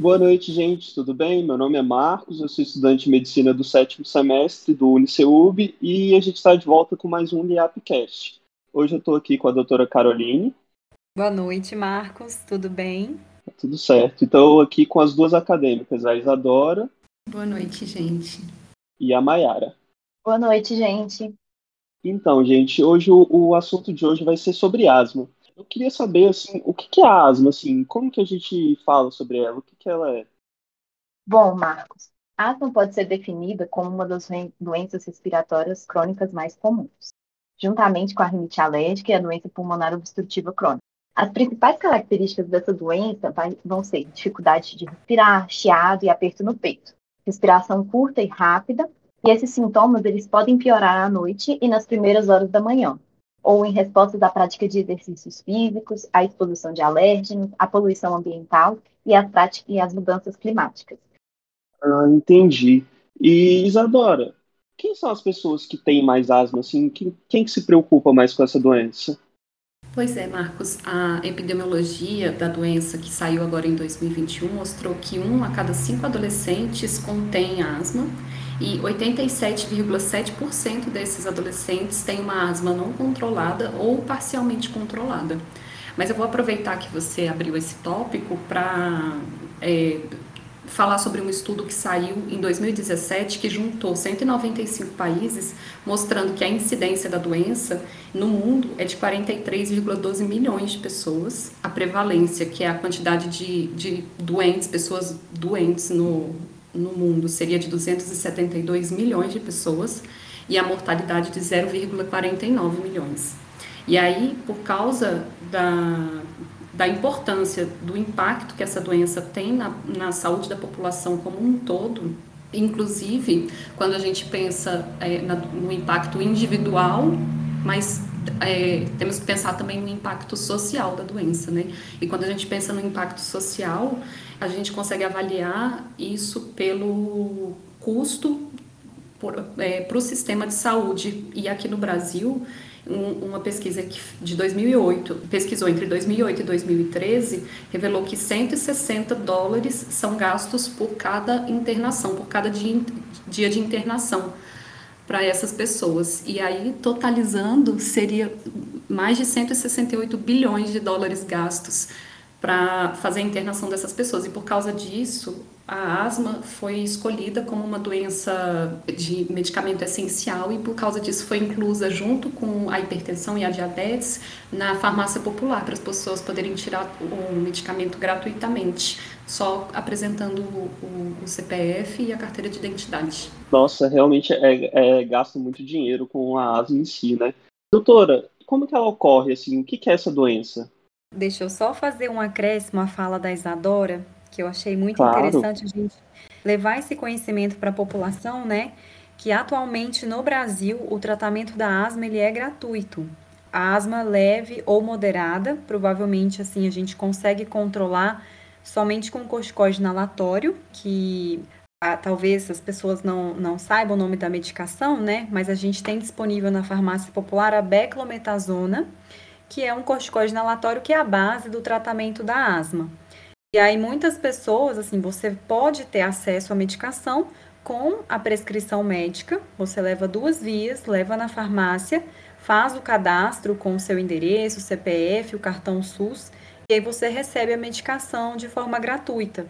Boa noite, gente. Tudo bem? Meu nome é Marcos, eu sou estudante de medicina do sétimo semestre do UniceuB e a gente está de volta com mais um LiapCast. Hoje eu estou aqui com a doutora Caroline. Boa noite, Marcos. Tudo bem? Tá tudo certo. Então, aqui com as duas acadêmicas, a Isadora. Boa noite, gente. E a Maiara. Boa noite, gente. Então, gente, hoje o, o assunto de hoje vai ser sobre asma. Eu queria saber, assim, o que, é a asma, assim, como que a gente fala sobre ela, o que, que ela é? Bom, Marcos, a asma pode ser definida como uma das doenças respiratórias crônicas mais comuns, juntamente com a rinite alérgica e a doença pulmonar obstrutiva crônica. As principais características dessa doença vão ser dificuldade de respirar, chiado e aperto no peito, respiração curta e rápida, e esses sintomas eles podem piorar à noite e nas primeiras horas da manhã, ou em resposta da prática de exercícios físicos, à exposição de alérgenos, à poluição ambiental e às, práticas, e às mudanças climáticas. Ah, entendi. E Isadora, quem são as pessoas que têm mais asma? Assim, quem, quem que se preocupa mais com essa doença? Pois é, Marcos, a epidemiologia da doença que saiu agora em 2021 mostrou que um a cada cinco adolescentes contém asma e 87,7% desses adolescentes têm uma asma não controlada ou parcialmente controlada. Mas eu vou aproveitar que você abriu esse tópico para é, falar sobre um estudo que saiu em 2017 que juntou 195 países, mostrando que a incidência da doença no mundo é de 43,12 milhões de pessoas. A prevalência, que é a quantidade de, de doentes, pessoas doentes no, no mundo seria de 272 milhões de pessoas e a mortalidade de 0,49 milhões. E aí, por causa da, da importância do impacto que essa doença tem na, na saúde da população como um todo, inclusive quando a gente pensa é, na, no impacto individual, mas é, temos que pensar também no impacto social da doença, né? E quando a gente pensa no impacto social, a gente consegue avaliar isso pelo custo para é, o sistema de saúde. E aqui no Brasil, um, uma pesquisa de 2008, pesquisou entre 2008 e 2013, revelou que 160 dólares são gastos por cada internação, por cada dia, dia de internação para essas pessoas. E aí, totalizando, seria mais de 168 bilhões de dólares gastos para fazer a internação dessas pessoas. E por causa disso, a asma foi escolhida como uma doença de medicamento essencial e por causa disso foi inclusa junto com a hipertensão e a diabetes na farmácia popular para as pessoas poderem tirar o medicamento gratuitamente, só apresentando o, o CPF e a carteira de identidade. Nossa, realmente é, é gasto muito dinheiro com a asma em si, né? Doutora, como que ela ocorre assim? O que, que é essa doença? Deixa eu só fazer um acréscimo à fala da Isadora, que eu achei muito Claro. interessante a gente levar esse conhecimento para a população, né? Que atualmente no Brasil o tratamento da asma ele é gratuito. A asma leve ou moderada, provavelmente assim a gente consegue controlar somente com corticoide inalatório, que ah, talvez as pessoas não, não saibam o nome da medicação, né? Mas a gente tem disponível na farmácia popular a beclometasona, que é um corticoide inalatório que é a base do tratamento da asma. E aí muitas pessoas, assim, você pode ter acesso à medicação com a prescrição médica. Você leva duas vias, leva na farmácia, faz o cadastro com o seu endereço, CPF, o cartão SUS, e aí você recebe a medicação de forma gratuita.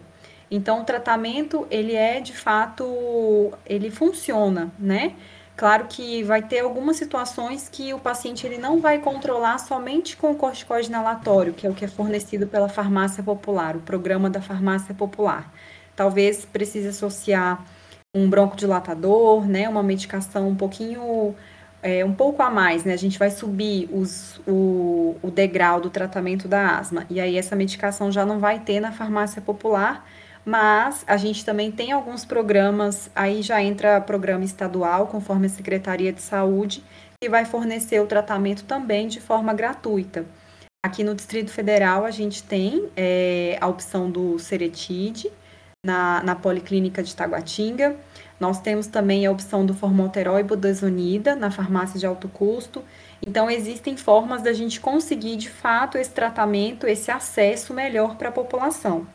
Então o tratamento, ele é de fato, ele funciona, né? Claro que vai ter algumas situações que o paciente ele não vai controlar somente com o corticoide inalatório, que é o que é fornecido pela farmácia popular, o programa da farmácia popular. Talvez precise associar um broncodilatador, né, uma medicação um pouquinho, é, um pouco a mais, né? A gente vai subir os, o, o degrau do tratamento da asma. E aí essa medicação já não vai ter na farmácia popular, mas a gente também tem alguns programas, aí já entra programa estadual, conforme a Secretaria de Saúde, que vai fornecer o tratamento também de forma gratuita. Aqui no Distrito Federal, a gente tem é, a opção do Seretide, na, na Policlínica de Taguatinga. Nós temos também a opção do Formoterol e Budesonida, na farmácia de alto custo. Então, existem formas da gente conseguir, de fato, esse tratamento, esse acesso melhor para a população.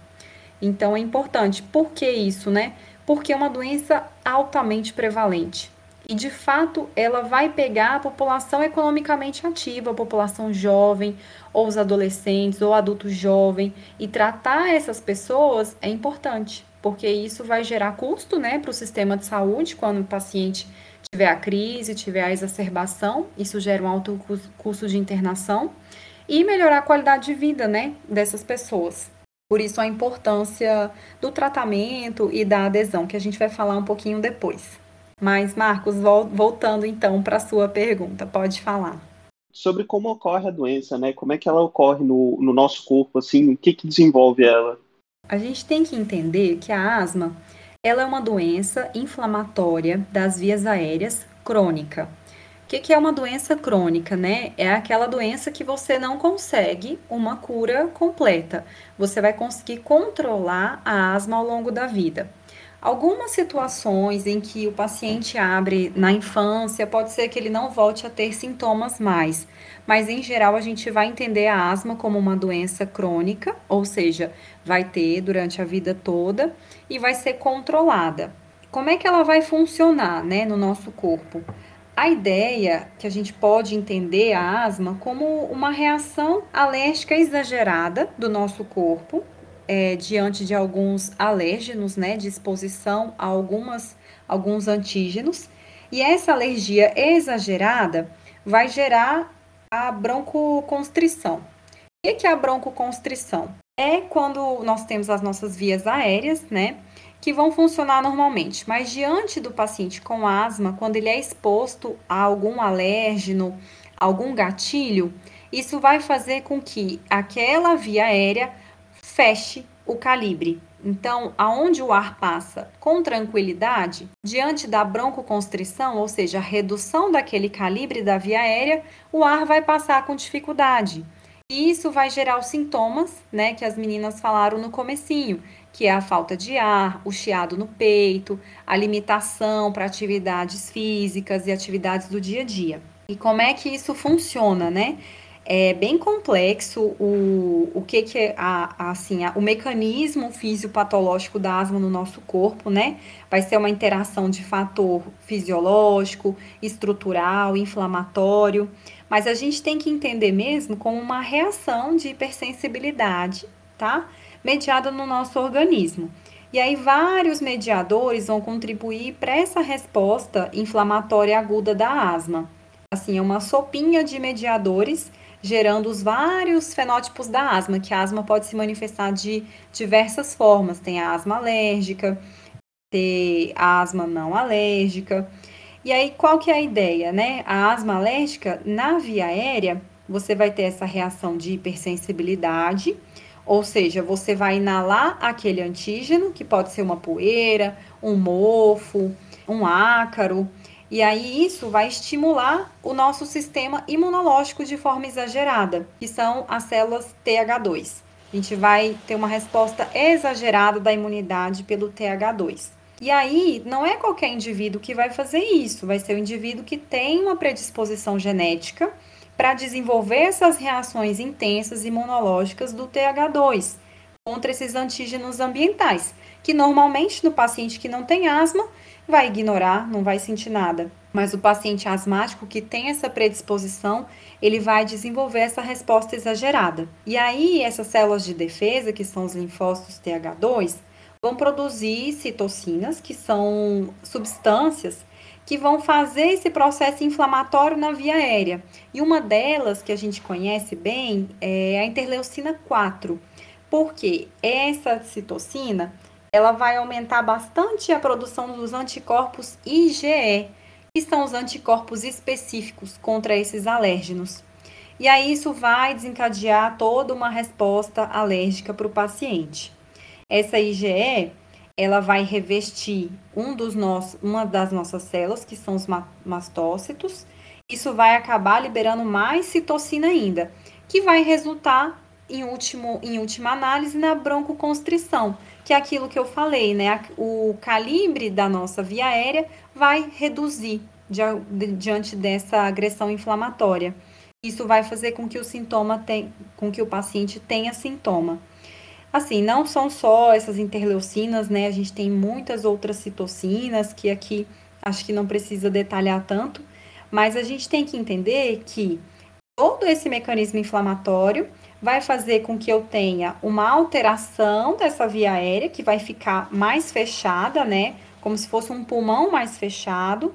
Então é importante. Por que isso, né? Porque é uma doença altamente prevalente. E de fato, ela vai pegar a população economicamente ativa, a população jovem, ou os adolescentes, ou adultos jovens, e tratar essas pessoas é importante, porque isso vai gerar custo, né, para o sistema de saúde quando o paciente tiver a crise, tiver a exacerbação, isso gera um alto custo de internação e melhorar a qualidade de vida, né, dessas pessoas. Por isso a importância do tratamento e da adesão, que a gente vai falar um pouquinho depois. Mas, Marcos, voltando então para a sua pergunta, pode falar. Sobre como ocorre a doença, né? Como é que ela ocorre no, no nosso corpo, assim, o que, que desenvolve ela? A gente tem que entender que a asma ela é uma doença inflamatória das vias aéreas crônica. O que, que, é uma doença crônica, né? É aquela doença que você não consegue uma cura completa. Você vai conseguir controlar a asma ao longo da vida. Algumas situações em que o paciente abre na infância, pode ser que ele não volte a ter sintomas mais, mas em geral a gente vai entender a asma como uma doença crônica, ou seja, vai ter durante a vida toda e vai ser controlada. Como é que ela vai funcionar, né, no nosso corpo? A ideia que a gente pode entender a asma como uma reação alérgica exagerada do nosso corpo é, diante de alguns alérgenos, né, de exposição a algumas, alguns antígenos. E essa alergia exagerada vai gerar a broncoconstrição. O que é a broncoconstrição? É quando nós temos as nossas vias aéreas, né, que vão funcionar normalmente. Mas diante do paciente com asma, quando ele é exposto a algum alérgeno, algum gatilho, isso vai fazer com que aquela via aérea feche o calibre. Então, aonde o ar passa com tranquilidade, diante da broncoconstrição, ou seja, redução daquele calibre da via aérea, o ar vai passar com dificuldade. E isso vai gerar os sintomas, né, que as meninas falaram no comecinho, que é a falta de ar, o chiado no peito, a limitação para atividades físicas e atividades do dia a dia. E como é que isso funciona, né? é bem complexo o, o que, que é a, a, assim, a, o mecanismo fisiopatológico da asma no nosso corpo, né? Vai ser uma interação de fator fisiológico, estrutural, inflamatório, mas a gente tem que entender mesmo como uma reação de hipersensibilidade, tá? Mediada no nosso organismo. E aí, vários mediadores vão contribuir para essa resposta inflamatória aguda da asma. Assim, é uma sopinha de mediadores gerando os vários fenótipos da asma, que a asma pode se manifestar de diversas formas. Tem a asma alérgica, tem a asma não alérgica. E aí, qual que é a ideia, né? A asma alérgica, na via aérea, você vai ter essa reação de hipersensibilidade, ou seja, você vai inalar aquele antígeno, que pode ser uma poeira, um mofo, um ácaro, e aí isso vai estimular o nosso sistema imunológico de forma exagerada, que são as células TH2. A gente vai ter uma resposta exagerada da imunidade pelo TH2. E aí, não é qualquer indivíduo que vai fazer isso, vai ser o indivíduo que tem uma predisposição genética para desenvolver essas reações intensas imunológicas do TH2 contra esses antígenos ambientais, que normalmente no paciente que não tem asma vai ignorar, não vai sentir nada. Mas o paciente asmático que tem essa predisposição, ele vai desenvolver essa resposta exagerada. E aí, essas células de defesa, que são os linfócitos TH2, vão produzir citocinas, que são substâncias que vão fazer esse processo inflamatório na via aérea. E uma delas que a gente conhece bem é a interleucina 4, porque essa citocina ela vai aumentar bastante a produção dos anticorpos IgE, que são os anticorpos específicos contra esses alérgenos. E aí isso vai desencadear toda uma resposta alérgica para o paciente. Essa IgE, ela vai revestir um dos nossos, uma das nossas células, que são os mastócitos. Isso vai acabar liberando mais citocina ainda, que vai resultar em, último, em última análise na broncoconstrição, que é aquilo que eu falei, né? O calibre da nossa via aérea vai reduzir diante dessa agressão inflamatória. Isso vai fazer com que o sintoma tem, com que o paciente tenha sintoma. Assim, não são só essas interleucinas, né? A gente tem muitas outras citocinas que aqui acho que não precisa detalhar tanto, mas a gente tem que entender que todo esse mecanismo inflamatório vai fazer com que eu tenha uma alteração dessa via aérea, que vai ficar mais fechada, né? Como se fosse um pulmão mais fechado.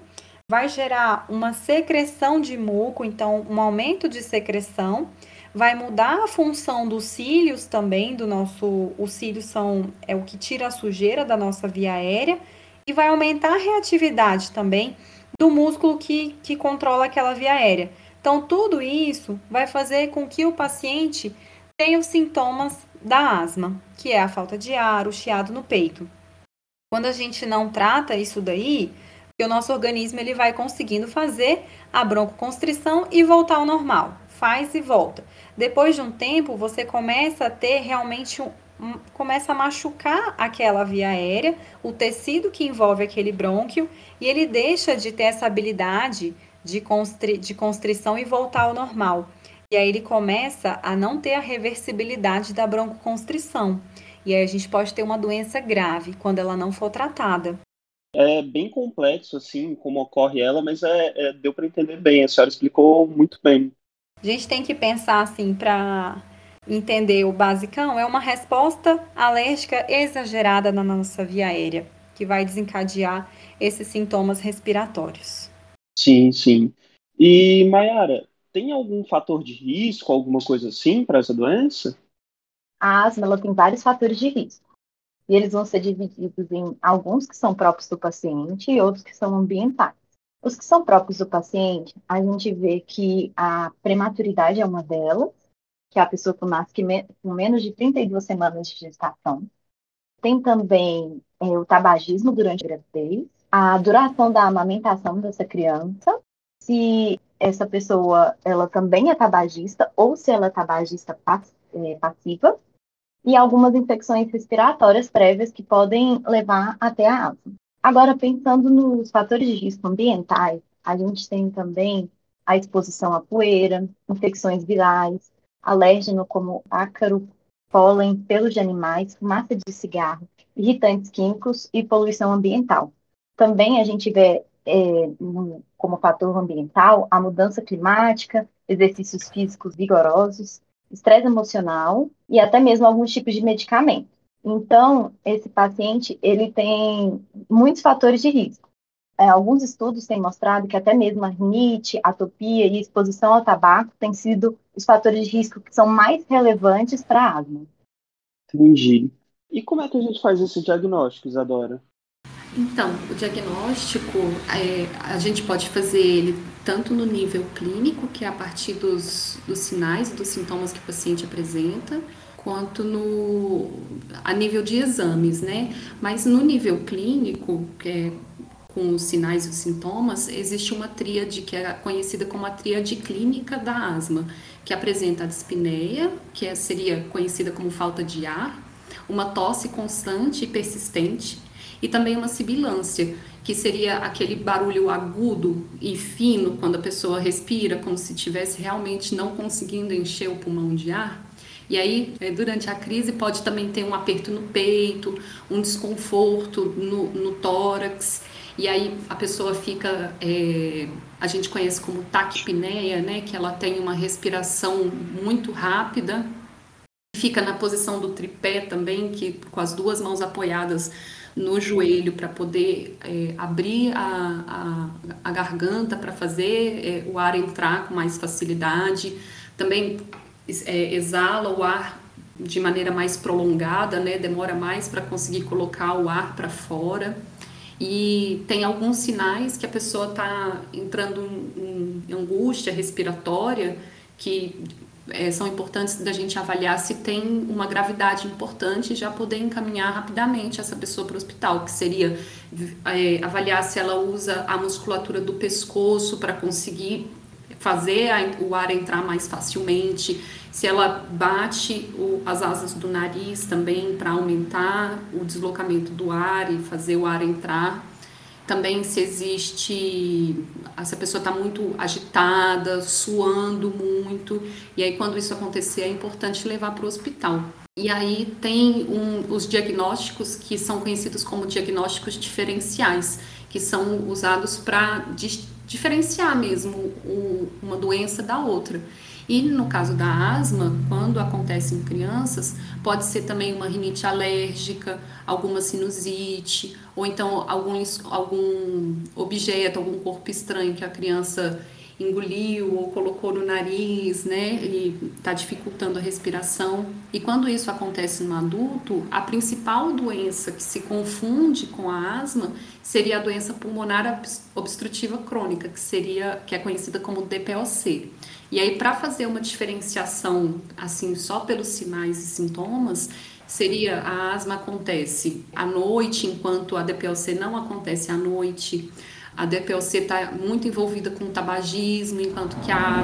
Vai gerar uma secreção de muco, então, um aumento de secreção. Vai mudar a função dos cílios também, do nosso. Os cílios são é o que tira a sujeira da nossa via aérea. E vai aumentar a reatividade também do músculo que, que controla aquela via aérea. Então, tudo isso vai fazer com que o paciente tenha os sintomas da asma, que é a falta de ar, o chiado no peito. Quando a gente não trata isso daí, o nosso organismo ele vai conseguindo fazer a broncoconstrição e voltar ao normal. Faz e volta. Depois de um tempo, você começa a ter realmente um, um, começa a machucar aquela via aérea, o tecido que envolve aquele brônquio, e ele deixa de ter essa habilidade de, constri de constrição e voltar ao normal. E aí ele começa a não ter a reversibilidade da broncoconstrição. E aí a gente pode ter uma doença grave quando ela não for tratada. É bem complexo, assim, como ocorre ela, mas é, é deu para entender bem. A senhora explicou muito bem. A gente tem que pensar, assim, para entender o basicão, é uma resposta alérgica exagerada na nossa via aérea, que vai desencadear esses sintomas respiratórios. Sim, sim. E, Mayara, tem algum fator de risco, alguma coisa assim para essa doença? A asma ela tem vários fatores de risco. E eles vão ser divididos em alguns que são próprios do paciente e outros que são ambientais. Os que são próprios do paciente, a gente vê que a prematuridade é uma delas, que é a pessoa que nasce com menos de 32 semanas de gestação. Tem também é, o tabagismo durante a gravidez, a duração da amamentação dessa criança, se essa pessoa ela também é tabagista ou se ela é tabagista é, passiva, e algumas infecções respiratórias prévias que podem levar até a asma. Agora, pensando nos fatores de risco ambientais, a gente tem também a exposição à poeira, infecções virais, alérgeno como ácaro, pólen, pelos de animais, fumaça de cigarro, irritantes químicos e poluição ambiental. Também a gente vê é, como fator ambiental a mudança climática, exercícios físicos vigorosos, estresse emocional e até mesmo alguns tipos de medicamento. Então, esse paciente ele tem muitos fatores de risco. É, alguns estudos têm mostrado que até mesmo a rinite, atopia e exposição ao tabaco têm sido os fatores de risco que são mais relevantes para a asma. Entendi. E como é que a gente faz esse diagnóstico, Isadora? Então, o diagnóstico, é, a gente pode fazer ele tanto no nível clínico, que é a partir dos, dos sinais e dos sintomas que o paciente apresenta, quanto no, a nível de exames, né? Mas no nível clínico, é com os sinais e os sintomas, existe uma tríade que é conhecida como a tríade clínica da asma, que apresenta a dispneia, que é, seria conhecida como falta de ar, uma tosse constante e persistente, e também uma sibilância, que seria aquele barulho agudo e fino quando a pessoa respira, como se estivesse realmente não conseguindo encher o pulmão de ar. E aí, é, durante a crise, pode também ter um aperto no peito, um desconforto no, no tórax. E aí a pessoa fica, é, a gente conhece como taquipneia, né? Que ela tem uma respiração muito rápida. Fica na posição do tripé também, que com as duas mãos apoiadas no joelho para poder é, abrir a, a, a garganta para fazer é, o ar entrar com mais facilidade. Também é, exala o ar de maneira mais prolongada, né? demora mais para conseguir colocar o ar para fora. E tem alguns sinais que a pessoa está entrando em, angústia respiratória que é, são importantes da gente avaliar se tem uma gravidade importante e já poder encaminhar rapidamente essa pessoa para o hospital, que seria é, avaliar se ela usa a musculatura do pescoço para conseguir fazer a, o ar entrar mais facilmente, se ela bate o, as asas do nariz também para aumentar o deslocamento do ar e fazer o ar entrar também se existe, se a pessoa está muito agitada, suando muito, e aí quando isso acontecer é importante levar para o hospital. E aí tem um, os diagnósticos que são conhecidos como diagnósticos diferenciais, que são usados para diferenciar mesmo o, uma doença da outra. E no caso da asma, quando acontece em crianças, pode ser também uma rinite alérgica, alguma sinusite, ou então algum, algum objeto, algum corpo estranho que a criança engoliu ou colocou no nariz, né, e está dificultando a respiração. E quando isso acontece no adulto, a principal doença que se confunde com a asma seria a doença pulmonar obstrutiva crônica, que seria que é conhecida como DPOC. E aí para fazer uma diferenciação assim só pelos sinais e sintomas, seria a asma acontece à noite, enquanto a DPOC não acontece à noite a DPOC está muito envolvida com o tabagismo, enquanto que a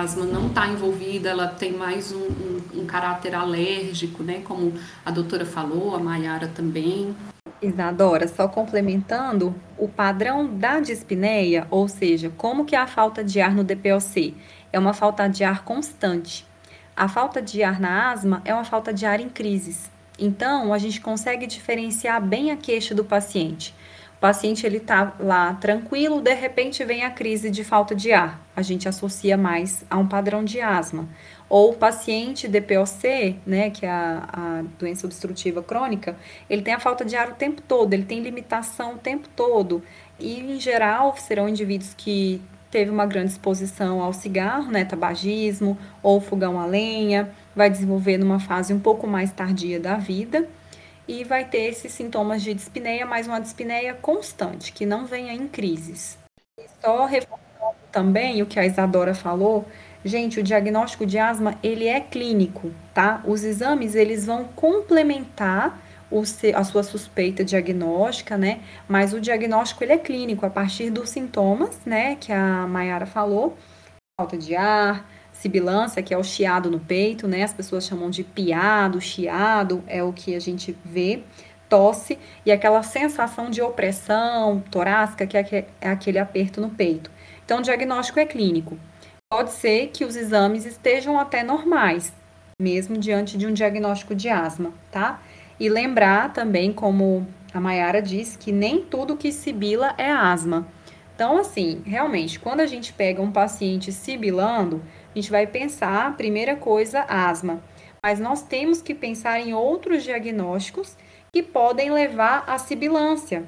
asma, não está envolvida, ela tem mais um, um, um, caráter alérgico, né? Como a doutora falou, a Maiara também. Isadora, só complementando, o padrão da dispneia, ou seja, como que é a falta de ar no DPOC? É uma falta de ar constante. A falta de ar na asma é uma falta de ar em crises. Então, a gente consegue diferenciar bem a queixa do paciente. O paciente ele tá lá tranquilo, de repente vem a crise de falta de ar. A gente associa mais a um padrão de asma. Ou o paciente DPOC, né, que é a, a doença obstrutiva crônica, ele tem a falta de ar o tempo todo, ele tem limitação o tempo todo. E em geral serão indivíduos que teve uma grande exposição ao cigarro, né, tabagismo ou fogão a lenha, vai desenvolver numa fase um pouco mais tardia da vida e vai ter esses sintomas de dispneia, mas uma dispneia constante, que não venha em crises. E só reforçando também o que a Isadora falou, gente, o diagnóstico de asma, ele é clínico, tá? Os exames, eles vão complementar o, a sua suspeita diagnóstica, né? Mas o diagnóstico, ele é clínico, a partir dos sintomas, né, que a Mayara falou, falta de ar, sibilância, que é o chiado no peito, né? As pessoas chamam de piado, chiado, é o que a gente vê, tosse e aquela sensação de opressão torácica, que é, é aquele aperto no peito. Então, o diagnóstico é clínico. Pode ser que os exames estejam até normais, mesmo diante de um diagnóstico de asma, tá? E lembrar também, como a Mayara disse, que nem tudo que sibila é asma. Então, assim, realmente, quando a gente pega um paciente sibilando, gente vai pensar, primeira coisa, asma. Mas nós temos que pensar em outros diagnósticos que podem levar à sibilância.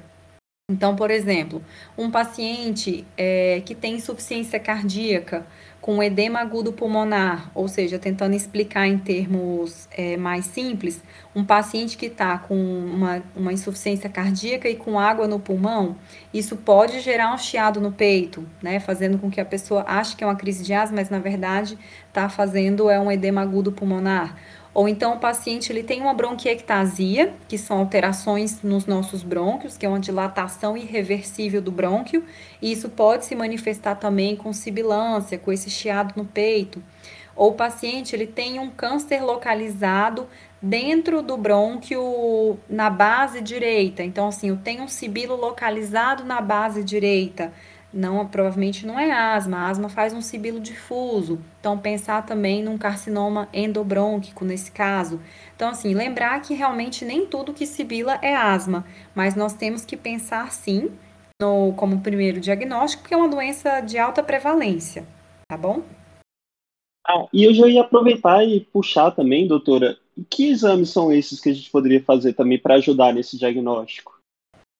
Então, por exemplo, um paciente é, que tem insuficiência cardíaca com edema agudo pulmonar, ou seja, tentando explicar em termos é, mais simples, um paciente que está com uma, uma insuficiência cardíaca e com água no pulmão, isso pode gerar um chiado no peito, né, fazendo com que a pessoa ache que é uma crise de asma, mas na verdade está fazendo é um edema agudo pulmonar. Ou então o paciente ele tem uma bronquiectasia, que são alterações nos nossos brônquios, que é uma dilatação irreversível do brônquio, e isso pode se manifestar também com sibilância, com esse chiado no peito. Ou o paciente ele tem um câncer localizado dentro do brônquio na base direita. Então assim, eu tenho um sibilo localizado na base direita não provavelmente não é asma. A asma faz um sibilo difuso. Então pensar também num carcinoma endobrônquico nesse caso. Então assim, lembrar que realmente nem tudo que sibila é asma, mas nós temos que pensar sim no como primeiro diagnóstico, que é uma doença de alta prevalência, tá bom? Ah, e eu já ia aproveitar e puxar também, doutora, que exames são esses que a gente poderia fazer também para ajudar nesse diagnóstico?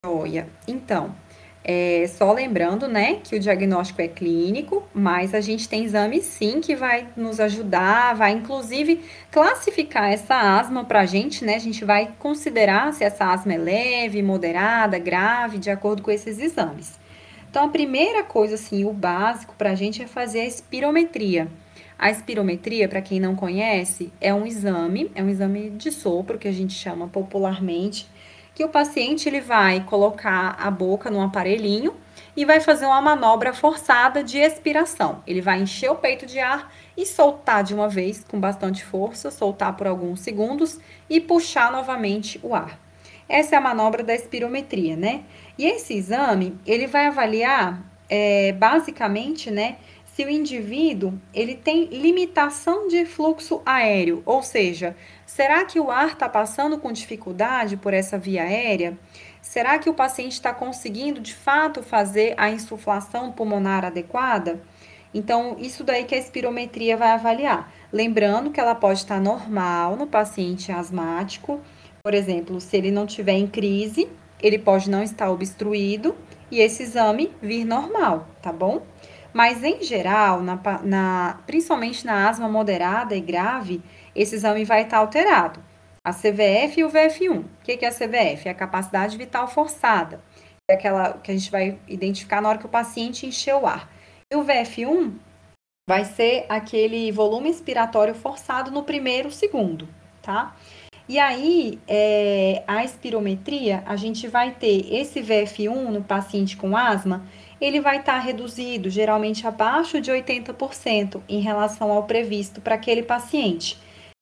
Olha, então, é, só lembrando, né, que o diagnóstico é clínico, mas a gente tem exame sim que vai nos ajudar, vai inclusive classificar essa asma para a gente, né? A gente vai considerar se essa asma é leve, moderada, grave, de acordo com esses exames. Então, a primeira coisa, assim, o básico para a gente é fazer a espirometria. A espirometria, para quem não conhece, é um exame, é um exame de sopro que a gente chama popularmente que o paciente ele vai colocar a boca num aparelhinho e vai fazer uma manobra forçada de expiração. Ele vai encher o peito de ar e soltar de uma vez com bastante força, soltar por alguns segundos e puxar novamente o ar. Essa é a manobra da espirometria, né? E esse exame, ele vai avaliar, é, basicamente, né, se o indivíduo ele tem limitação de fluxo aéreo, ou seja, será que o ar está passando com dificuldade por essa via aérea? Será que o paciente está conseguindo de fato fazer a insuflação pulmonar adequada? Então, isso daí que a espirometria vai avaliar. Lembrando que ela pode estar normal no paciente asmático, por exemplo, se ele não tiver em crise, ele pode não estar obstruído e esse exame vir normal, tá bom? Mas em geral, na, na, principalmente na asma moderada e grave, esse exame vai estar alterado. A CVF e o VF1. O que é a CVF? É a capacidade vital forçada. É aquela que a gente vai identificar na hora que o paciente encheu o ar. E o VF1 vai ser aquele volume expiratório forçado no primeiro segundo, tá? E aí, é, a espirometria, a gente vai ter esse VF1 no paciente com asma, ele vai estar tá reduzido, geralmente abaixo de 80% em relação ao previsto para aquele paciente.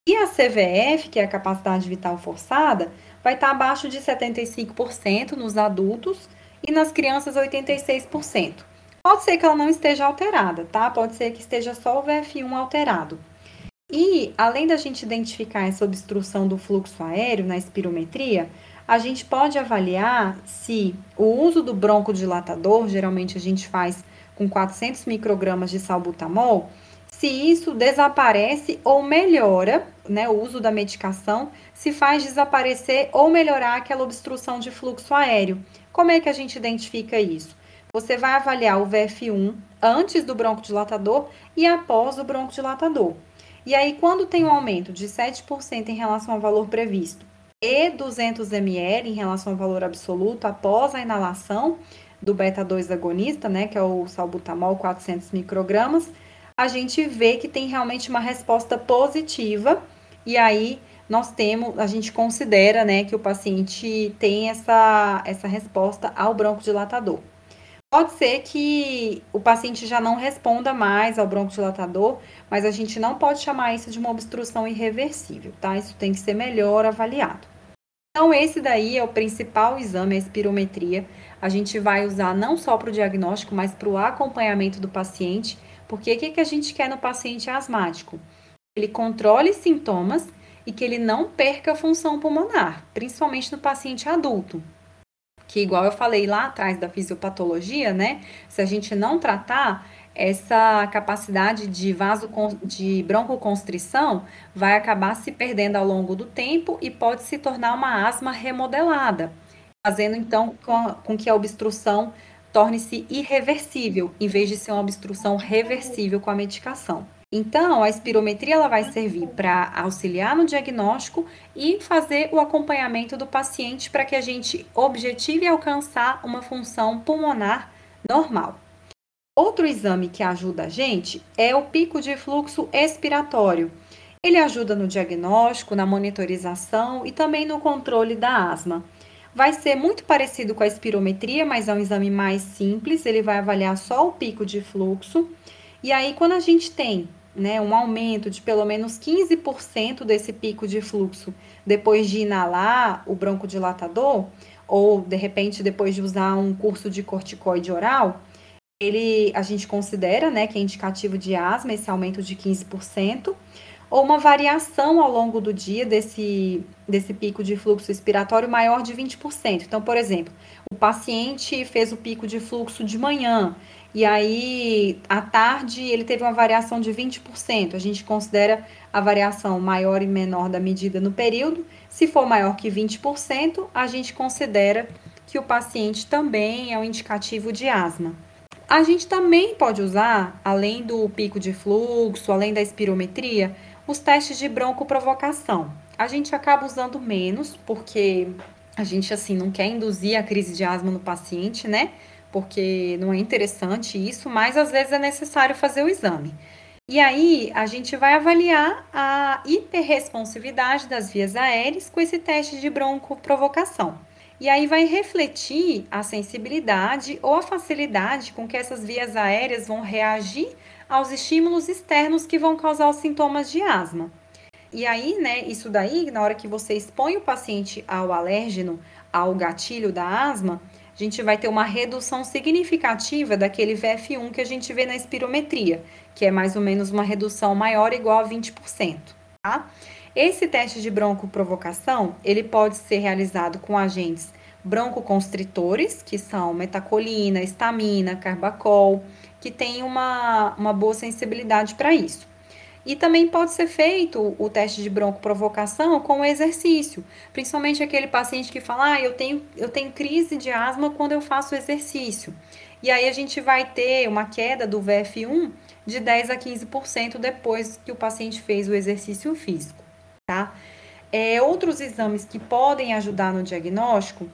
E a CVF, que é a capacidade vital forçada, vai estar tá abaixo de 75% nos adultos e nas crianças 86%. Pode ser que ela não esteja alterada, tá? Pode ser que esteja só o VF1 alterado. E, além da gente identificar essa obstrução do fluxo aéreo na espirometria, a gente pode avaliar se o uso do broncodilatador, geralmente a gente faz com 400 microgramas de salbutamol, se isso desaparece ou melhora, né, o uso da medicação, se faz desaparecer ou melhorar aquela obstrução de fluxo aéreo. Como é que a gente identifica isso? Você vai avaliar o VF1 antes do broncodilatador e após o broncodilatador. E aí, quando tem um aumento de 7% em relação ao valor previsto e 200 ml em relação ao valor absoluto após a inalação do beta-2 agonista, né, que é o salbutamol 400 microgramas, a gente vê que tem realmente uma resposta positiva e aí nós temos, a gente considera, né, que o paciente tem essa, essa resposta ao broncodilatador. Pode ser que o paciente já não responda mais ao broncodilatador, mas a gente não pode chamar isso de uma obstrução irreversível, tá? Isso tem que ser melhor avaliado. Então, esse daí é o principal exame, a espirometria. A gente vai usar não só para o diagnóstico, mas para o acompanhamento do paciente, porque o que, que a gente quer no paciente asmático? Ele controle sintomas e que ele não perca a função pulmonar, principalmente no paciente adulto que igual eu falei lá atrás da fisiopatologia, né? Se a gente não tratar essa capacidade de vaso de broncoconstrição vai acabar se perdendo ao longo do tempo e pode se tornar uma asma remodelada, fazendo então com, com que a obstrução torne-se irreversível, em vez de ser uma obstrução reversível com a medicação. Então, a espirometria ela vai servir para auxiliar no diagnóstico e fazer o acompanhamento do paciente para que a gente objetive alcançar uma função pulmonar normal. Outro exame que ajuda a gente é o pico de fluxo expiratório. Ele ajuda no diagnóstico, na monitorização e também no controle da asma. Vai ser muito parecido com a espirometria, mas é um exame mais simples, ele vai avaliar só o pico de fluxo. E aí, quando a gente tem né, um aumento de pelo menos 15% desse pico de fluxo depois de inalar o broncodilatador, ou de repente depois de usar um curso de corticoide oral, ele a gente considera né, que é indicativo de asma, esse aumento de 15%, ou uma variação ao longo do dia desse, desse pico de fluxo expiratório maior de 20%. Então, por exemplo, o paciente fez o pico de fluxo de manhã, e aí, à tarde, ele teve uma variação de 20%. A gente considera a variação maior e menor da medida no período. Se for maior que 20%, a gente considera que o paciente também é um indicativo de asma. A gente também pode usar, além do pico de fluxo, além da espirometria, os testes de broncoprovocação. A gente acaba usando menos, porque a gente, assim, não quer induzir a crise de asma no paciente, né? porque não é interessante isso, mas às vezes é necessário fazer o exame. E aí a gente vai avaliar a hiperresponsividade das vias aéreas com esse teste de broncoprovocação. E aí vai refletir a sensibilidade ou a facilidade com que essas vias aéreas vão reagir aos estímulos externos que vão causar os sintomas de asma. E aí, né, isso daí, na hora que você expõe o paciente ao alérgeno, ao gatilho da asma, a gente vai ter uma redução significativa daquele VF1 que a gente vê na espirometria, que é mais ou menos uma redução maior igual a 20%, tá? Esse teste de broncoprovocação, ele pode ser realizado com agentes broncoconstritores, que são metacolina, estamina, carbacol, que tem uma, uma boa sensibilidade para isso. E também pode ser feito o teste de broncoprovocação com exercício, principalmente aquele paciente que fala: ah, eu tenho, eu tenho crise de asma quando eu faço exercício. E aí a gente vai ter uma queda do VF1 de 10 a 15% depois que o paciente fez o exercício físico, tá? É, outros exames que podem ajudar no diagnóstico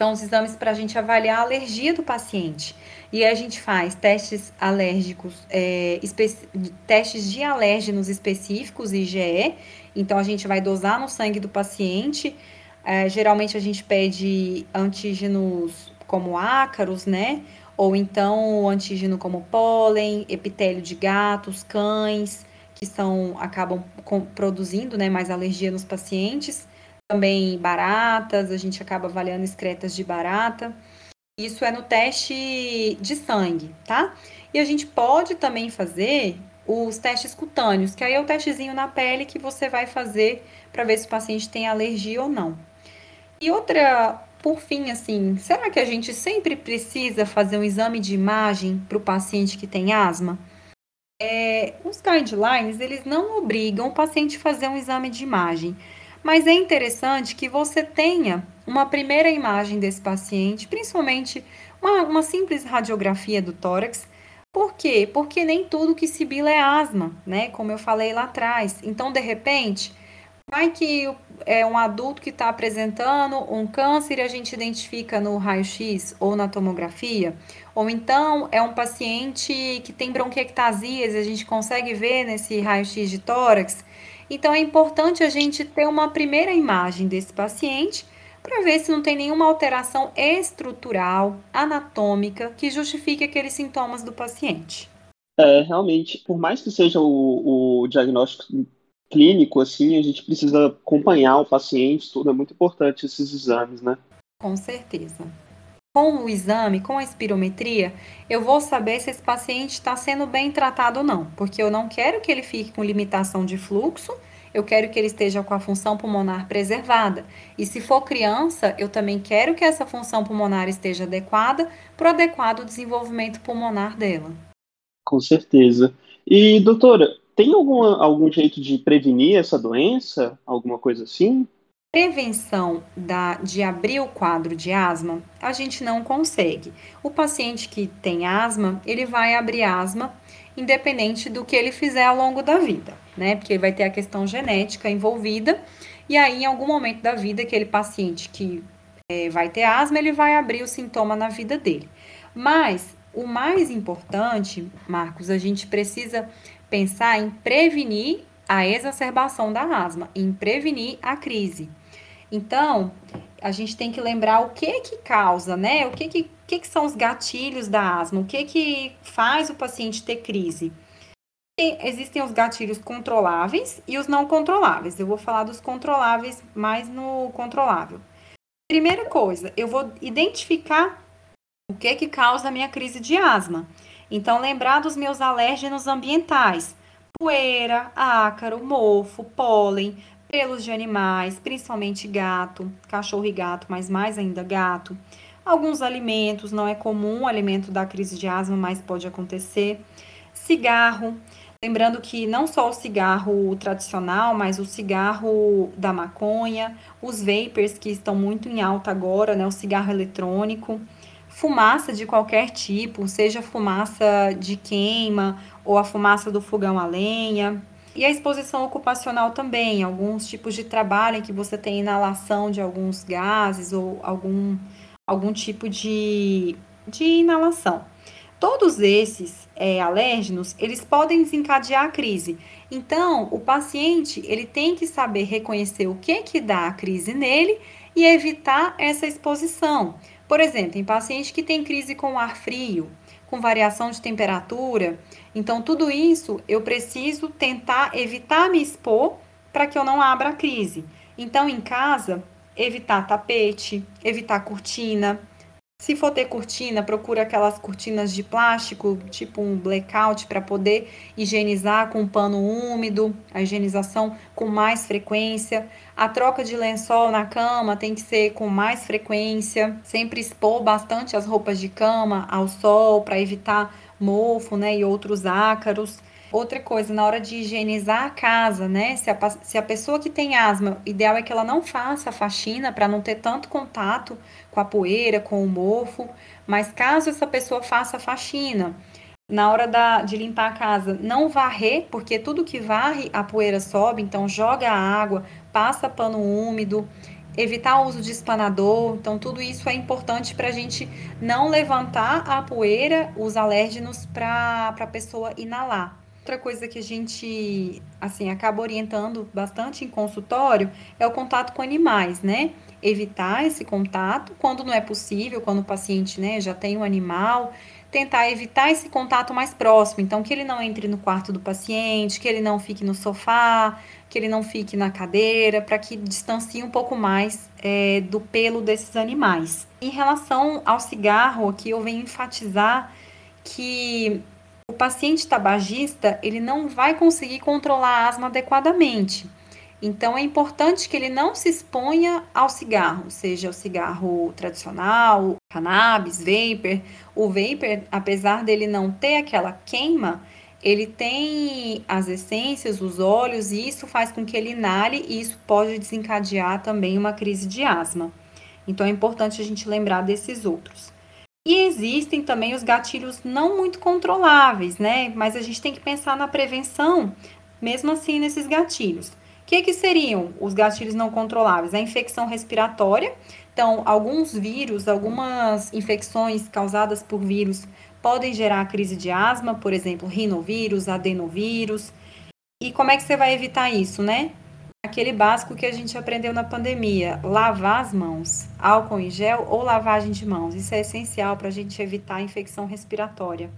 são os exames para a gente avaliar a alergia do paciente. E a gente faz testes alérgicos, é, testes de alérgenos específicos, IgE. Então, a gente vai dosar no sangue do paciente. É, geralmente, a gente pede antígenos como ácaros, né? Ou então, antígeno como pólen, epitélio de gatos, cães, que são acabam com, produzindo né, mais alergia nos pacientes também baratas, a gente acaba avaliando excretas de barata. Isso é no teste de sangue, tá? E a gente pode também fazer os testes cutâneos, que aí é o testezinho na pele que você vai fazer para ver se o paciente tem alergia ou não. E outra, por fim, assim, será que a gente sempre precisa fazer um exame de imagem para o paciente que tem asma? É, os guidelines, eles não obrigam o paciente a fazer um exame de imagem, mas é interessante que você tenha uma primeira imagem desse paciente, principalmente uma, uma simples radiografia do tórax. Por quê? Porque nem tudo que sibila é asma, né? Como eu falei lá atrás. Então, de repente, vai que é um adulto que está apresentando um câncer e a gente identifica no raio-x ou na tomografia, ou então é um paciente que tem bronquiectasias e a gente consegue ver nesse raio-x de tórax então, é importante a gente ter uma primeira imagem desse paciente para ver se não tem nenhuma alteração estrutural, anatômica, que justifique aqueles sintomas do paciente. É, realmente, por mais que seja o, o diagnóstico clínico, assim, a gente precisa acompanhar o paciente, tudo é muito importante esses exames, né? Com certeza. Com o exame, com a espirometria, eu vou saber se esse paciente está sendo bem tratado ou não, porque eu não quero que ele fique com limitação de fluxo, eu quero que ele esteja com a função pulmonar preservada. E se for criança, eu também quero que essa função pulmonar esteja adequada para o adequado desenvolvimento pulmonar dela. Com certeza. E, doutora, tem alguma, algum jeito de prevenir essa doença? Alguma coisa assim? Prevenção da, de abrir o quadro de asma, a gente não consegue. O paciente que tem asma, ele vai abrir asma independente do que ele fizer ao longo da vida, né? Porque vai ter a questão genética envolvida, e aí, em algum momento da vida, aquele paciente que é, vai ter asma, ele vai abrir o sintoma na vida dele. Mas o mais importante, Marcos, a gente precisa pensar em prevenir a exacerbação da asma, em prevenir a crise. Então, a gente tem que lembrar o que que causa, né? O que que, que, que são os gatilhos da asma? O que que faz o paciente ter crise? Existem os gatilhos controláveis e os não controláveis. Eu vou falar dos controláveis mais no controlável. Primeira coisa, eu vou identificar o que que causa a minha crise de asma. Então, lembrar dos meus alérgenos ambientais: poeira, ácaro, mofo, pólen, pelos de animais, principalmente gato, cachorro e gato, mas mais ainda gato. Alguns alimentos, não é comum o alimento da crise de asma, mas pode acontecer. Cigarro, lembrando que não só o cigarro tradicional, mas o cigarro da maconha, os vapers que estão muito em alta agora, né, o cigarro eletrônico, fumaça de qualquer tipo, seja fumaça de queima ou a fumaça do fogão a lenha, e a exposição ocupacional também, alguns tipos de trabalho em que você tem inalação de alguns gases ou algum, algum tipo de, de inalação. Todos esses é, alérgenos, eles podem desencadear a crise. Então, o paciente, ele tem que saber reconhecer o que que dá a crise nele e evitar essa exposição. Por exemplo, em paciente que tem crise com ar frio, com variação de temperatura. Então, tudo isso eu preciso tentar evitar me expor para que eu não abra a crise. Então, em casa, evitar tapete, evitar cortina, Se for ter cortina, procura aquelas cortinas de plástico, tipo um blackout, para poder higienizar com um pano úmido, a higienização com mais frequência. A troca de lençol na cama tem que ser com mais frequência. Sempre expor bastante as roupas de cama ao sol para evitar mofo né, e outros ácaros. Outra coisa, na hora de higienizar a casa, né? Se a, se a pessoa que tem asma, o ideal é que ela não faça a faxina para não ter tanto contato com a poeira, com o mofo. Mas caso essa pessoa faça a faxina, na hora da, de limpar a casa, não varrer, porque tudo que varre, a poeira sobe, então joga a água, passa pano úmido, evitar o uso de espanador. Então, tudo isso é importante para a gente não levantar a poeira, os alérgenos, para a pessoa inalar. Outra coisa que a gente, assim, acaba orientando bastante em consultório é o contato com animais, né? Evitar esse contato quando não é possível, quando o paciente, né, já tem um animal, tentar evitar esse contato mais próximo. Então, que ele não entre no quarto do paciente, que ele não fique no sofá, que ele não fique na cadeira, para que distancie um pouco mais é, do pelo desses animais. Em relação ao cigarro, aqui eu venho enfatizar que o paciente tabagista ele não vai conseguir controlar a asma adequadamente. Então é importante que ele não se exponha ao cigarro, seja o cigarro tradicional, cannabis, vapor. O vapor, apesar dele não ter aquela queima, ele tem as essências, os óleos, e isso faz com que ele inale e isso pode desencadear também uma crise de asma. Então é importante a gente lembrar desses outros. E existem também os gatilhos não muito controláveis, né? Mas a gente tem que pensar na prevenção, mesmo assim, nesses gatilhos. O que, que seriam os gatilhos não controláveis? A infecção respiratória. Então, alguns vírus, algumas infecções causadas por vírus podem gerar crise de asma, por exemplo, rinovírus, adenovírus. E como é que você vai evitar isso, né? aquele básico que a gente aprendeu na pandemia: lavar as mãos, álcool em gel ou lavagem de mãos. Isso é essencial para a gente evitar a infecção respiratória.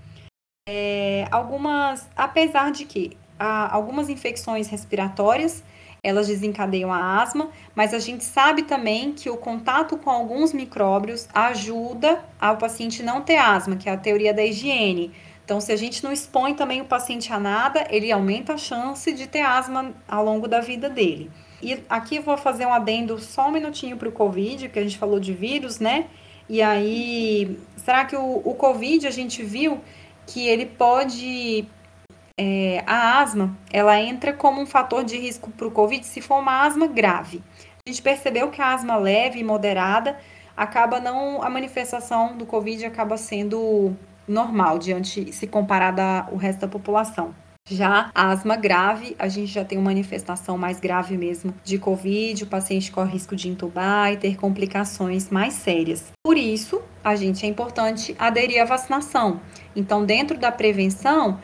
É, algumas, apesar de que há algumas infecções respiratórias elas desencadeiam a asma, mas a gente sabe também que o contato com alguns micróbios ajuda ao paciente não ter asma, que é a teoria da higiene. Então, se a gente não expõe também o paciente a nada, ele aumenta a chance de ter asma ao longo da vida dele. E aqui vou fazer um adendo só um minutinho para o Covid, que a gente falou de vírus, né? E aí, será que o, o Covid a gente viu que ele pode. É, a asma, ela entra como um fator de risco para o Covid se for uma asma grave. A gente percebeu que a asma leve e moderada acaba não. A manifestação do Covid acaba sendo normal diante se comparada ao resto da população. Já asma grave, a gente já tem uma manifestação mais grave mesmo de Covid, o paciente corre risco de intubar e ter complicações mais sérias. Por isso, a gente é importante aderir à vacinação. Então, dentro da prevenção,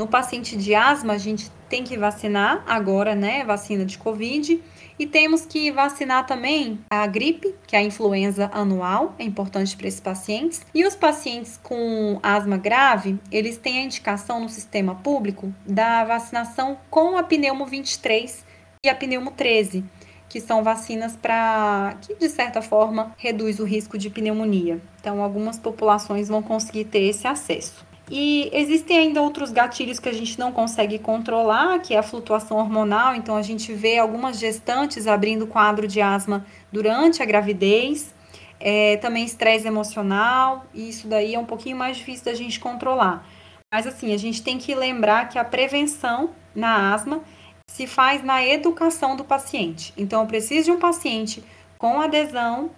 no paciente de asma, a gente tem que vacinar agora, né? Vacina de Covid. E temos que vacinar também a gripe, que é a influenza anual, é importante para esses pacientes. E os pacientes com asma grave, eles têm a indicação no sistema público da vacinação com a pneumo 23 e a pneumo 13 que são vacinas para que de certa forma reduz o risco de pneumonia. Então, algumas populações vão conseguir ter esse acesso. E existem ainda outros gatilhos que a gente não consegue controlar, que é a flutuação hormonal. Então, a gente vê algumas gestantes abrindo quadro de asma durante a gravidez. É, também estresse emocional, e isso daí é um pouquinho mais difícil da gente controlar. Mas, assim, a gente tem que lembrar que a prevenção na asma se faz na educação do paciente. Então, eu preciso de um paciente com adesão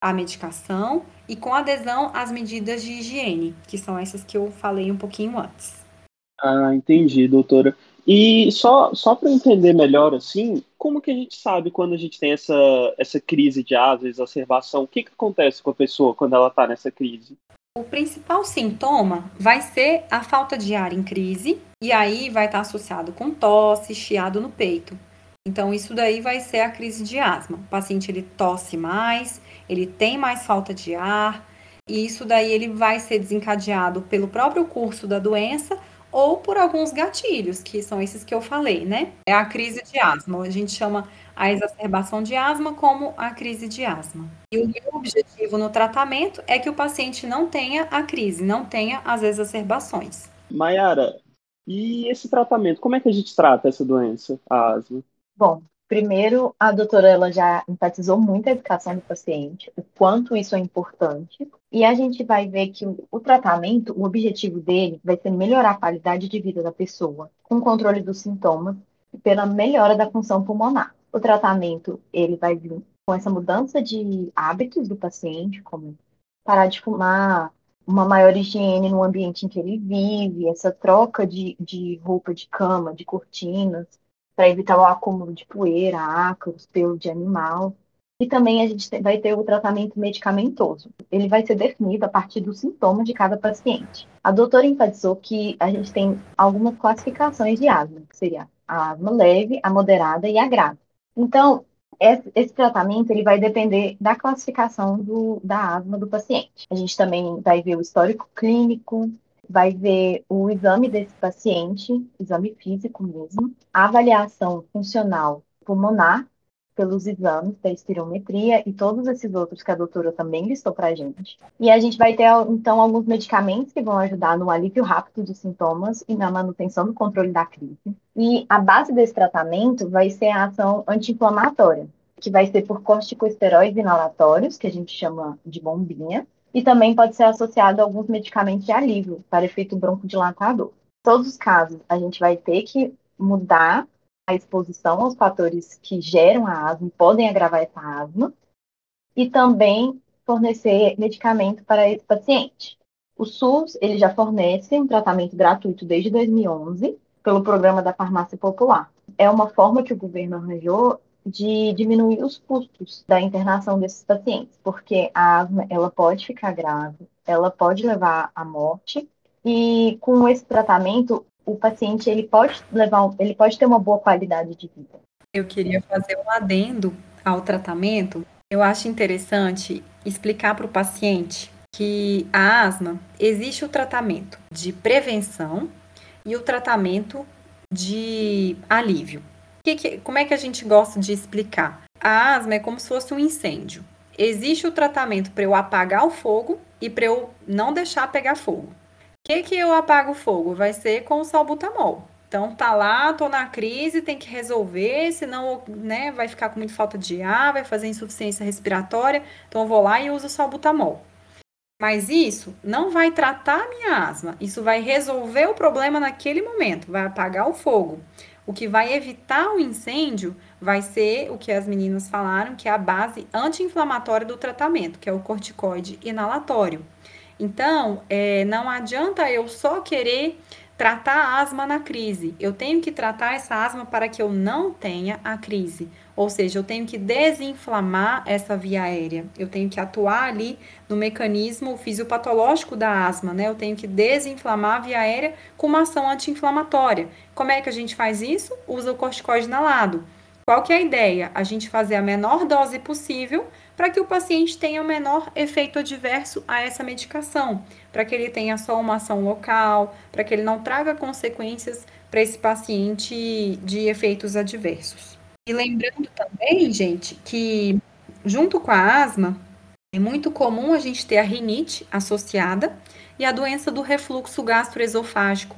à medicação e com adesão às medidas de higiene, que são essas que eu falei um pouquinho antes. Ah, entendi, doutora. E só, só para entender melhor, assim, como que a gente sabe quando a gente tem essa, essa crise de asma, exacerbação? O que, que acontece com a pessoa quando ela está nessa crise? O principal sintoma vai ser a falta de ar em crise, e aí vai estar associado com tosse, chiado no peito. Então, isso daí vai ser a crise de asma. O paciente ele tosse mais, ele tem mais falta de ar, e isso daí ele vai ser desencadeado pelo próprio curso da doença ou por alguns gatilhos, que são esses que eu falei, né? É a crise de asma. A gente chama a exacerbação de asma como a crise de asma. E o meu objetivo no tratamento é que o paciente não tenha a crise, não tenha as exacerbações. Mayara, e esse tratamento, como é que a gente trata essa doença, a asma? Bom, primeiro, a doutora ela já enfatizou muito a educação do paciente, o quanto isso é importante, e a gente vai ver que o, o tratamento, o objetivo dele vai ser melhorar a qualidade de vida da pessoa, com controle dos sintomas e pela melhora da função pulmonar. O tratamento, ele vai vir com essa mudança de hábitos do paciente, como parar de fumar, uma maior higiene no ambiente em que ele vive, essa troca de, de roupa de cama, de cortinas, para evitar o acúmulo de poeira, ácaros, pelo de animal. E também a gente vai ter o tratamento medicamentoso. Ele vai ser definido a partir dos sintomas de cada paciente. A doutora enfatizou que a gente tem algumas classificações de asma, que seria a asma leve, a moderada e a grave. Então, esse tratamento ele vai depender da classificação do, da asma do paciente. A gente também vai ver o histórico clínico, vai ver o exame desse paciente, exame físico mesmo, a avaliação funcional pulmonar pelos exames da espirometria e todos esses outros que a doutora também listou para a gente. E a gente vai ter, então, alguns medicamentos que vão ajudar no alívio rápido dos sintomas e na manutenção do controle da crise. E a base desse tratamento vai ser a ação anti-inflamatória, que vai ser por corticosteroides inalatórios, que a gente chama de bombinha, e também pode ser associado a alguns medicamentos de alívio para efeito broncodilatador. Em todos os casos, a gente vai ter que mudar a exposição aos fatores que geram a asma podem agravar essa asma, e também fornecer medicamento para esse paciente. O SUS ele já fornece um tratamento gratuito desde 2011 pelo programa da farmácia popular. É uma forma que o governo arranjou de diminuir os custos da internação desses pacientes, porque a asma ela pode ficar grave, ela pode levar à morte e com esse tratamento o paciente ele pode levar, ele pode ter uma boa qualidade de vida. Eu queria fazer um adendo ao tratamento. Eu acho interessante explicar para o paciente que a asma existe o tratamento de prevenção e o tratamento de alívio. Que que, como é que a gente gosta de explicar? A asma é como se fosse um incêndio. Existe o tratamento para eu apagar o fogo e para eu não deixar pegar fogo que, que eu apago o fogo? Vai ser com o salbutamol. Então tá lá, tô na crise, tem que resolver, senão né, vai ficar com muita falta de ar, vai fazer insuficiência respiratória. Então eu vou lá e uso o salbutamol. Mas isso não vai tratar a minha asma, isso vai resolver o problema naquele momento, vai apagar o fogo. O que vai evitar o incêndio vai ser o que as meninas falaram, que é a base anti-inflamatória do tratamento, que é o corticoide inalatório. Então, é, não adianta eu só querer tratar a asma na crise. Eu tenho que tratar essa asma para que eu não tenha a crise. Ou seja, eu tenho que desinflamar essa via aérea. Eu tenho que atuar ali no mecanismo fisiopatológico da asma, né? Eu tenho que desinflamar a via aérea com uma ação anti-inflamatória. Como é que a gente faz isso? Usa o corticoide inalado. Qual que é a ideia? A gente fazer a menor dose possível para que o paciente tenha o menor efeito adverso a essa medicação, para que ele tenha só uma ação local, para que ele não traga consequências para esse paciente de efeitos adversos. E lembrando também, gente, que junto com a asma, é muito comum a gente ter a rinite associada e a doença do refluxo gastroesofágico,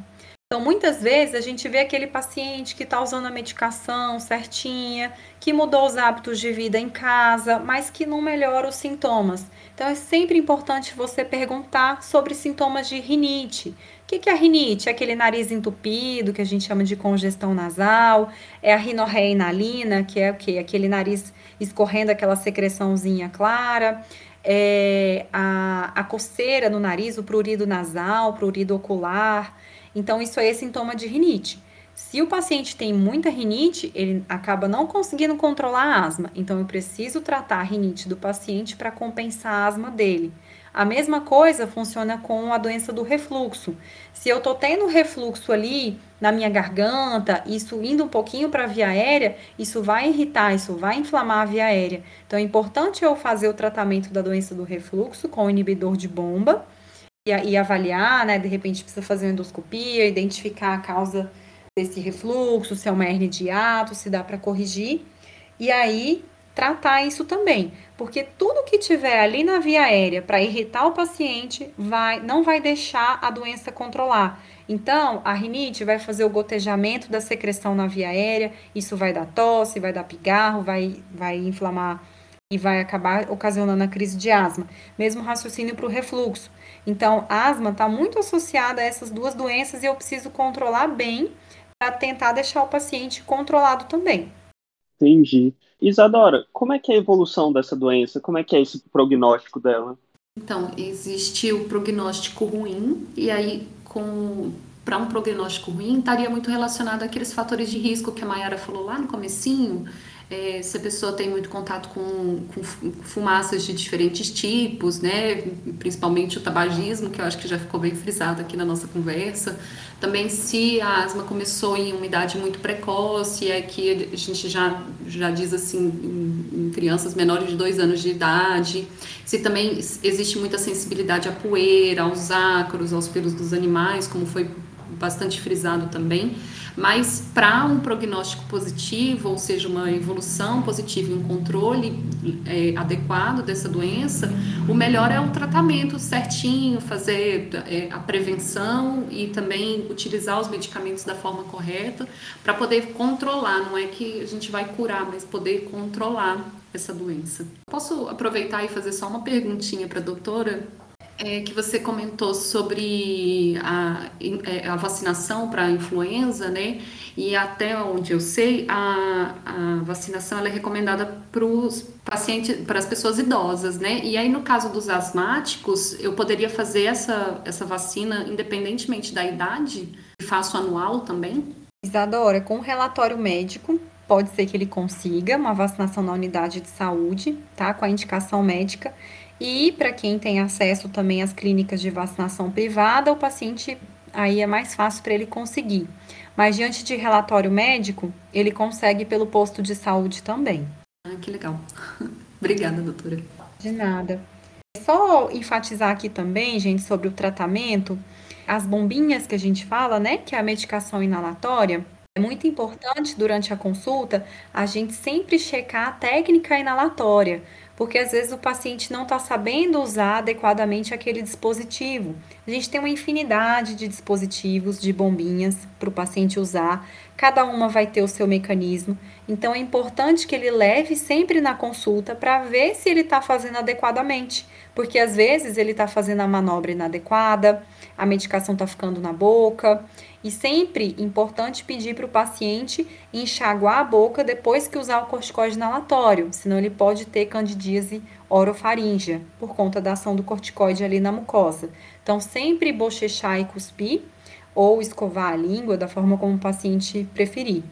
então, muitas vezes a gente vê aquele paciente que está usando a medicação certinha, que mudou os hábitos de vida em casa, mas que não melhora os sintomas. Então, é sempre importante você perguntar sobre sintomas de rinite. O que, que é a rinite? É aquele nariz entupido, que a gente chama de congestão nasal, é a rinorreia inalina, que é o quê? Aquele nariz escorrendo aquela secreçãozinha clara. É a, a coceira no nariz, o prurido nasal, prurido ocular então, isso aí é sintoma de rinite. Se o paciente tem muita rinite, ele acaba não conseguindo controlar a asma. Então, eu preciso tratar a rinite do paciente para compensar a asma dele. A mesma coisa funciona com a doença do refluxo. Se eu tô tendo refluxo ali na minha garganta, isso indo um pouquinho para a via aérea, isso vai irritar, isso vai inflamar a via aérea. Então é importante eu fazer o tratamento da doença do refluxo com o inibidor de bomba e, e avaliar, né? De repente precisa fazer uma endoscopia, identificar a causa desse refluxo, se é uma hernia de hiato, se dá para corrigir. E aí tratar isso também, porque tudo que tiver ali na via aérea para irritar o paciente vai não vai deixar a doença controlar. Então, a rinite vai fazer o gotejamento da secreção na via aérea, isso vai dar tosse, vai dar pigarro, vai, vai inflamar e vai acabar ocasionando a crise de asma. Mesmo raciocínio para o refluxo. Então, asma está muito associada a essas duas doenças e eu preciso controlar bem para tentar deixar o paciente controlado também. Entendi. Isadora, como é que é a evolução dessa doença? Como é que é esse prognóstico dela? Então, existe o prognóstico ruim, e aí para um prognóstico ruim estaria muito relacionado àqueles fatores de risco que a Mayara falou lá no comecinho, é, se a pessoa tem muito contato com, com, fumaças de diferentes tipos, né, principalmente o tabagismo, que eu acho que já ficou bem frisado aqui na nossa conversa. Também se a asma começou em uma idade muito precoce, é que a gente já, já diz assim, em, em crianças menores de dois anos de idade. Se também existe muita sensibilidade à poeira, aos ácaros, aos pelos dos animais, como foi bastante frisado também. Mas para um prognóstico positivo, ou seja, uma evolução positiva e um controle é, adequado dessa doença, o melhor é o tratamento certinho, fazer é, a prevenção e também utilizar os medicamentos da forma correta para poder controlar. Não é que a gente vai curar, mas poder controlar essa doença. Posso aproveitar e fazer só uma perguntinha para a doutora? É, que você comentou sobre a, é, a vacinação para a influenza, né? E até onde eu sei, a, a vacinação é recomendada para os pacientes, para as pessoas idosas, né? E aí, no caso dos asmáticos, eu poderia fazer essa, essa vacina independentemente da idade? Faço anual também? Isadora, com relatório médico, pode ser que ele consiga uma vacinação na unidade de saúde, tá? Com a indicação médica. E para quem tem acesso também às clínicas de vacinação privada, o paciente aí é mais fácil para ele conseguir. Mas diante de relatório médico, ele consegue pelo posto de saúde também. Ah, que legal. Obrigada, doutora. De nada. Só enfatizar aqui também, gente, sobre o tratamento, as bombinhas que a gente fala, né, que é a medicação inalatória, é muito importante durante a consulta a gente sempre checar a técnica inalatória, porque às vezes o paciente não está sabendo usar adequadamente aquele dispositivo. A gente tem uma infinidade de dispositivos, de bombinhas para o paciente usar, cada uma vai ter o seu mecanismo. Então é importante que ele leve sempre na consulta para ver se ele está fazendo adequadamente, porque às vezes ele está fazendo a manobra inadequada, a medicação está ficando na boca. E sempre importante pedir para o paciente enxaguar a boca depois que usar o corticoide inalatório, senão ele pode ter candidíase orofaríngea, por conta da ação do corticoide ali na mucosa. Então, sempre bochechar e cuspir, ou escovar a língua, da forma como o paciente preferir.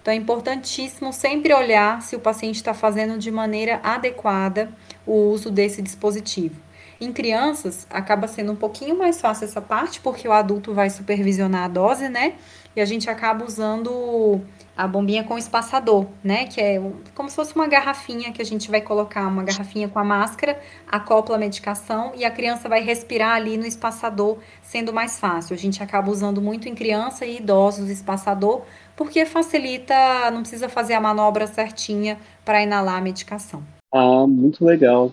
Então, é importantíssimo sempre olhar se o paciente está fazendo de maneira adequada o uso desse dispositivo. Em crianças, acaba sendo um pouquinho mais fácil essa parte, porque o adulto vai supervisionar a dose, né? E a gente acaba usando a bombinha com espaçador, né? Que é como se fosse uma garrafinha que a gente vai colocar, uma garrafinha com a máscara, acopla a medicação e a criança vai respirar ali no espaçador, sendo mais fácil. A gente acaba usando muito em criança e idosos espaçador, porque facilita, não precisa fazer a manobra certinha para inalar a medicação. Ah, muito legal.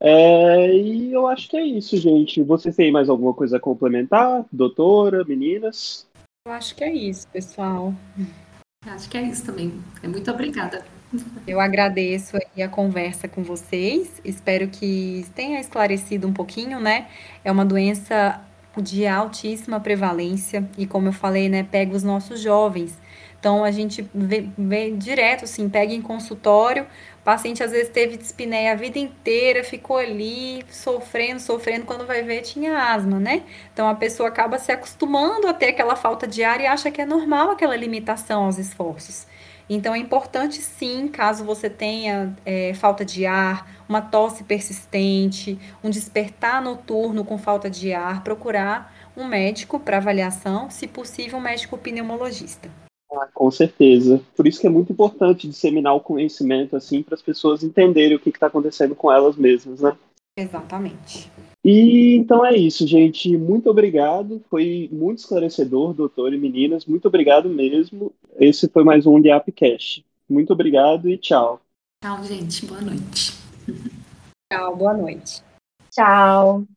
É, e eu acho que é isso, gente. Vocês têm mais alguma coisa a complementar? Doutora, meninas? Eu acho que é isso, pessoal. Acho que é isso também. É muito obrigada. Eu agradeço a conversa com vocês. Espero que tenha esclarecido um pouquinho, né? É uma doença de altíssima prevalência e, como eu falei, né, pega os nossos jovens. Então a gente vê, vê direto, assim, pega em consultório paciente às vezes teve dispneia a vida inteira, ficou ali sofrendo, sofrendo, quando vai ver tinha asma, né? Então a pessoa acaba se acostumando a ter aquela falta de ar e acha que é normal aquela limitação aos esforços. Então é importante sim, caso você tenha é, falta de ar, uma tosse persistente, um despertar noturno com falta de ar, procurar um médico para avaliação, se possível, um médico pneumologista. Ah, com certeza. Por isso que é muito importante disseminar o conhecimento assim para as pessoas entenderem o que está acontecendo com elas mesmas, né? Exatamente. E então é isso, gente. Muito obrigado. Foi muito esclarecedor, doutor e meninas. Muito obrigado mesmo. Esse foi mais um Diapcast. Muito obrigado e tchau. Tchau, gente. Boa noite. Tchau, boa noite. Tchau.